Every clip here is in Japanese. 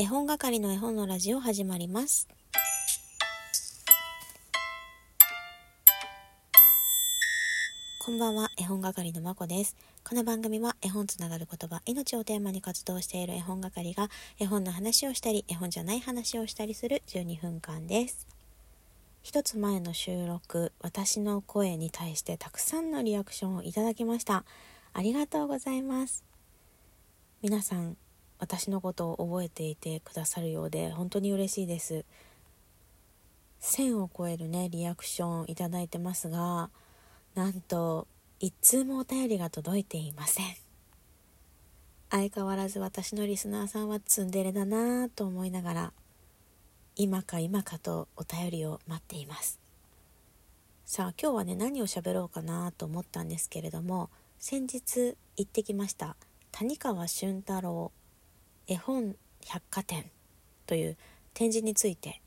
絵本係の絵本のラジオ始まります。こんばんは絵本係のまこです。この番組は絵本つながる言葉命をテーマに活動している絵本係が絵本の話をしたり絵本じゃない話をしたりする12分間です。一つ前の収録私の声に対してたくさんのリアクションをいただきました。ありがとうございます。皆さん私のことを覚えていてくださるようで本当に嬉しいです。1000を超えるねリアクションいただいてますがなんと一通もお便りが届いていません。相変わらず私のリスナーさんはツンデレだなぁと思いながら今か今かとお便りを待っています。さあ今日はね何を喋ろうかなと思ったんですけれども先日行ってきました谷川俊太郎絵本百貨店という展示について。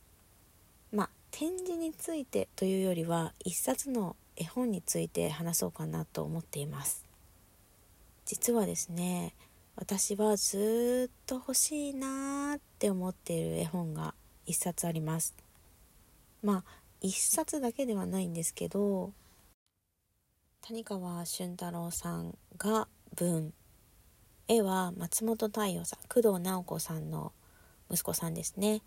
まあ展示についてというよりは一冊の絵本について話そうかなと思っています。実はですね私はずっと欲しいなーって思っている絵本が一冊あります。まあ一冊だけではないんですけど谷川俊太郎さんが文絵は松本太陽さん工藤直子さんの息子さんですね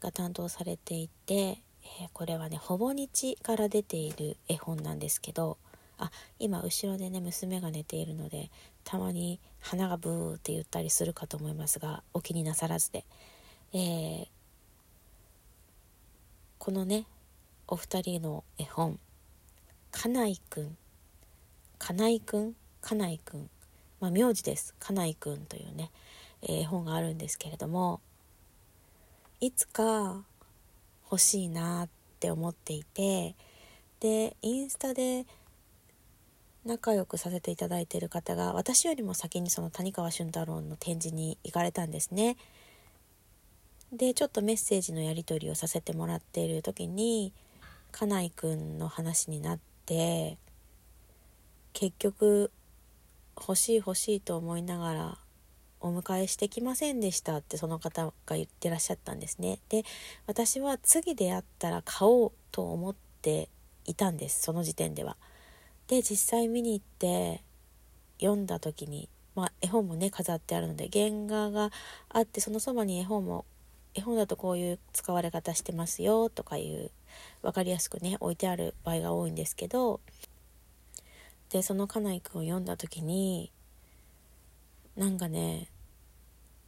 が担当されていて、えー、これはねほぼ日から出ている絵本なんですけどあ今後ろでね娘が寝ているのでたまに鼻がブーって言ったりするかと思いますがお気になさらずで、えー、このねお二人の絵本「かないくん」「かないくん」「かないくん」まあ、名字です。かないくんというね、えー、本があるんですけれども、いつか欲しいなって思っていて、で、インスタで仲良くさせていただいている方が、私よりも先にその谷川俊太郎の展示に行かれたんですね。で、ちょっとメッセージのやり取りをさせてもらっている時に、かないくんの話になって、結局欲しい欲しいと思いながらお迎えしてきませんでしたってその方が言ってらっしゃったんですね。で私は次で会ったら買おうと思っていたんですその時点では。で実際見に行って読んだ時にまあ絵本もね飾ってあるので原画があってそのそばに絵本も絵本だとこういう使われ方してますよとかいう分かりやすくね置いてある場合が多いんですけどでそのカナイ君を読んだ時になんかね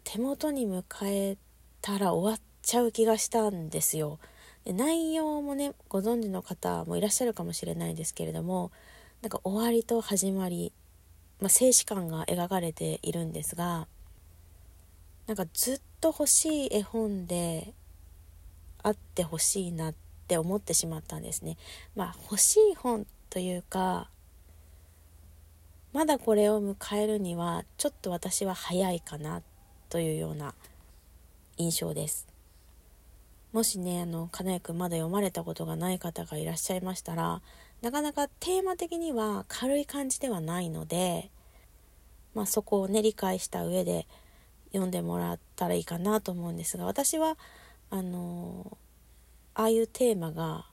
手元に迎えたら終わっちゃう気がしたんですよ。で内容もねご存知の方もいらっしゃるかもしれないですけれどもなんか終わりと始まり、まあ、静止感が描かれているんですがなんかずっと欲しい絵本であってほしいなって思ってしまったんですね。まあ欲しい本というかまだこれを迎えるにはちょっと私は早いかなというような印象です。もしねあの金谷君まだ読まれたことがない方がいらっしゃいましたらなかなかテーマ的には軽い感じではないので、まあ、そこをね理解した上で読んでもらったらいいかなと思うんですが私はあのああいうテーマが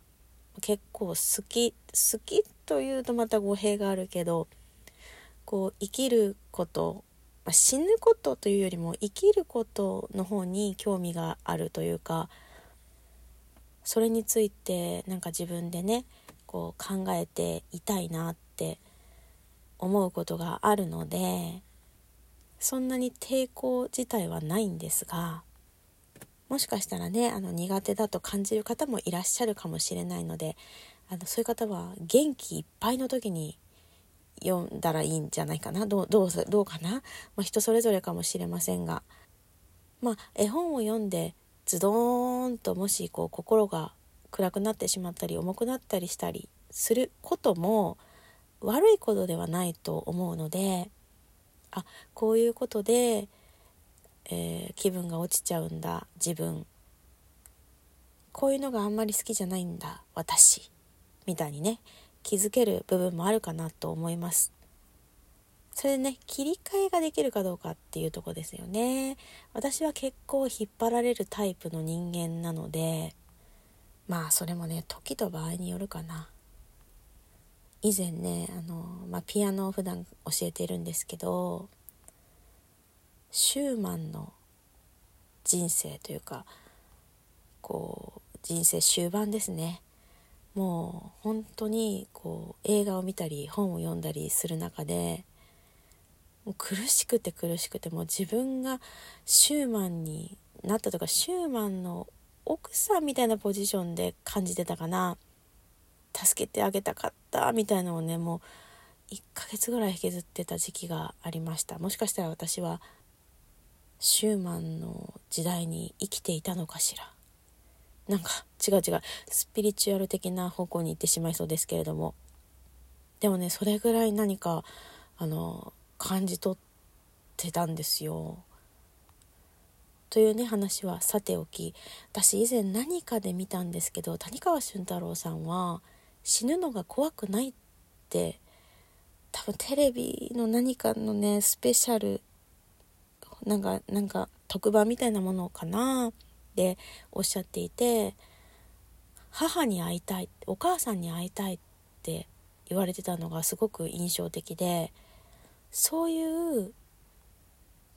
結構好き好きというとまた語弊があるけどこう生きること、ま、死ぬことというよりも生きることの方に興味があるというかそれについてなんか自分でねこう考えていたいなって思うことがあるのでそんなに抵抗自体はないんですがもしかしたらねあの苦手だと感じる方もいらっしゃるかもしれないのであのそういう方は元気いっぱいの時に読んだらいいんじゃないかな？どうどうどうかな、まあ、人それぞれかもしれませんが。まあ絵本を読んでズドーンともしこう心が暗くなってしまったり重くなったりしたりすることも悪いことではないと思うのであこういうことで、えー、気分が落ちちゃうんだ自分。こういうのがあんまり好きじゃないんだ私。みたいにね。気づける部分もあるかなと思います。それでね切り替えができるかどうかっていうとこですよね。私は結構引っ張られるタイプの人間なのでまあそれもね時と場合によるかな。以前ねあの、まあ、ピアノを普段教えているんですけどシューマンの人生というかこう人生終盤ですね。もう本当にこう映画を見たり本を読んだりする中で苦しくて苦しくてもう自分がシューマンになったとかシューマンの奥さんみたいなポジションで感じてたかな。助けてあげたかったみたいなのをねもう1ヶ月ぐらい引きずってた時期がありました。もしかしたら私はシューマンの時代に生きていたのかしら。なんか違う違う。スピリチュアル的な方向に行ってしまいそうですけれども。でもねそれぐらい何かあの感じ取ってたんですよ。というね話はさておき。私以前何かで見たんですけど谷川俊太郎さんは死ぬのが怖くないって多分テレビの何かのねスペシャルなんかなんか特番みたいなものかな。っておっしゃっていて母に会いたいお母さんに会いたいって言われてたのがすごく印象的でそういう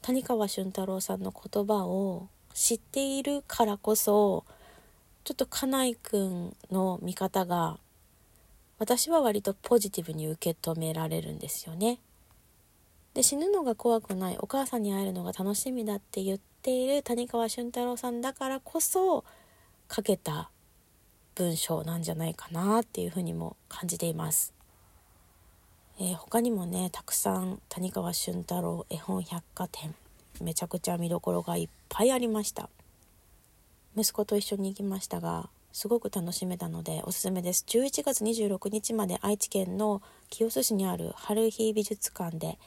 谷川俊太郎さんの言葉を知っているからこそちょっと金井くんの見方が私は割とポジティブに受け止められるんですよね。で死ぬのが怖くないお母さんに会えるのが楽しみだって言っている谷川俊太郎さんだからこそ書けた文章なんじゃないかなっていうふうにも感じています。えー、他にもねたくさん谷川俊太郎絵本百貨店めちゃくちゃ見どころがいっぱいありました息子と一緒に行きましたがすごく楽しめたのでおすすめです11月26日まで愛知県の清須市にある春日美術館で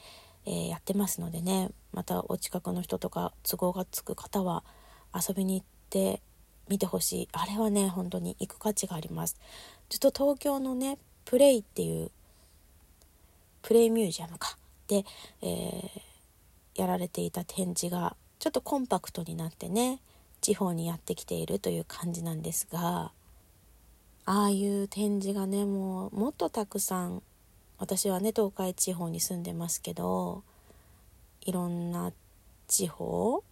えー、やってますのでねまたお近くの人とか都合がつく方は遊びに行って見てほしい。あれはね本当に行く価値があります。ずっと東京のねプレイっていうプレイミュージアムか。で、えー、やられていた展示がちょっとコンパクトになってね地方にやってきているという感じなんですがああいう展示がねもうもっとたくさん私はね東海地方に住んでますけどいろんな地方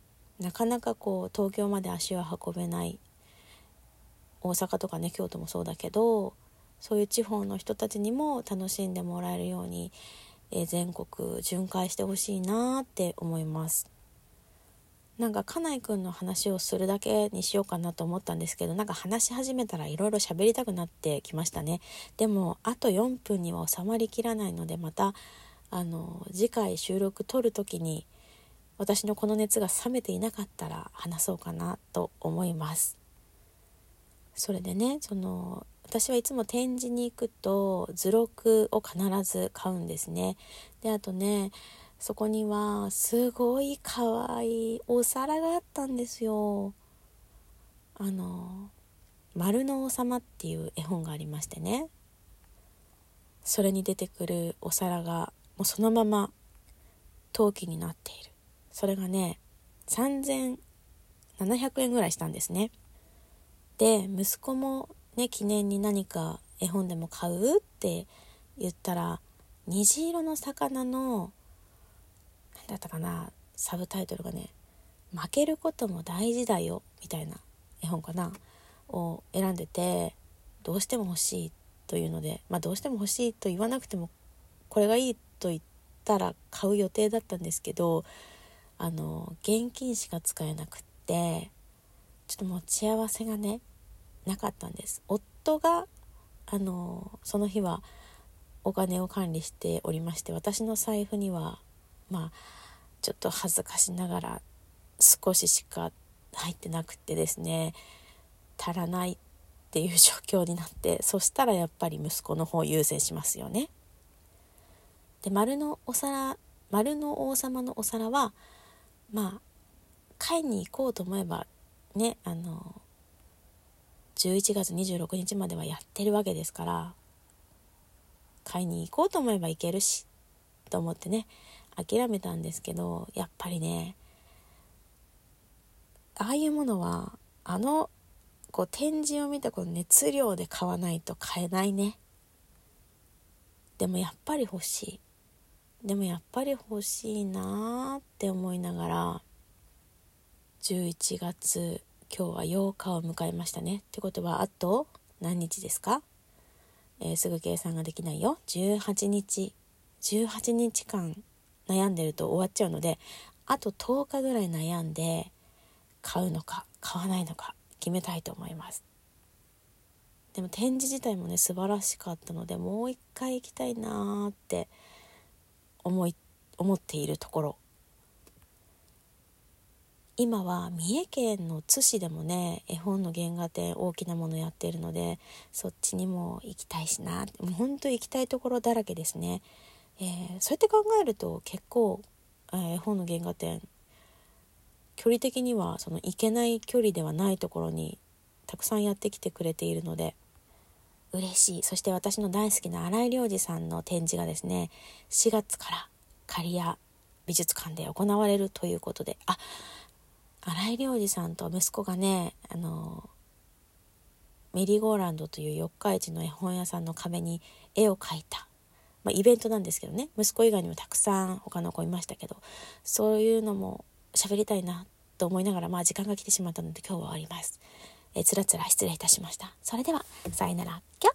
なかなかこう東京まで足は運べない大阪とかね京都もそうだけどそういう地方の人たちにも楽しんでもらえるように、えー、全国巡回してほしいなって思います。なんか金井くんの話をするだけにしようかなと思ったんですけどなんか話し始めたらいろいろ喋りたくなってきましたね。でもあと4分には収まりきらないのでまたあの次回収録撮る時に私のこの熱が冷めていなかったら話そうかなと思います。それでねその私はいつも展示に行くと図録を必ず買うんですね。であとねそこにはすごい可愛いお皿があったんですよ。あの「丸の王様」っていう絵本がありましてね。それに出てくるお皿がもうそのまま陶器になっている。それがね3700円ぐらいしたんですね。で息子もね記念に何か絵本でも買うって言ったら虹色の魚のだったかな。サブタイトルがね「負けることも大事だよ」みたいな絵本かな。を選んでてどうしても欲しいというのでまあどうしても欲しいと言わなくてもこれがいいと言ったら買う予定だったんですけどあの現金しか使えなくってちょっと持ち合わせがねなかったんです。夫があのその日はお金を管理しておりまして私の財布にはまあちょっと恥ずかしながら少ししか入ってなくてですね足らないっていう状況になってそしたらやっぱり息子の方優先しますよね。で丸のお皿丸の王様のお皿はまあ買いに行こうと思えばねあの11月26日まではやってるわけですから買いに行こうと思えば行けるしと思ってね諦めたんですけどやっぱりねああいうものはあのこう展示を見たこの熱量で買わないと買えないね。でもやっぱり欲しい。でもやっぱり欲しいなーって思いながら11月今日は8日を迎えましたね。ってことはあと何日ですか、えー、すぐ計算ができないよ。18日。18日間悩んでると終わっちゃうのであと10日ぐらい悩んで買うのか買わないのか決めたいと思います。でも展示自体もね素晴らしかったのでもう一回行きたいなーって思い思っているところ。今は三重県の津市でもね絵本の原画展大きなものやっているのでそっちにも行きたいしなもう本当行きたいところだらけですね、えー、そうやって考えると結構、えー、絵本の原画展距離的にはその行けない距離ではないところにたくさんやってきてくれているので嬉しい。そして私の大好きな新井良二さんの展示がですね4月から刈谷美術館で行われるということであ新井良二さんと息子がねあのメリーゴーランドという四日市の絵本屋さんの壁に絵を描いた、まあ、イベントなんですけどね息子以外にもたくさん他の子いましたけどそういうのも喋りたいなと思いながらまあ時間が来てしまったので今日は終わります。えつらつら失礼いたしました。それではさよなら。きょ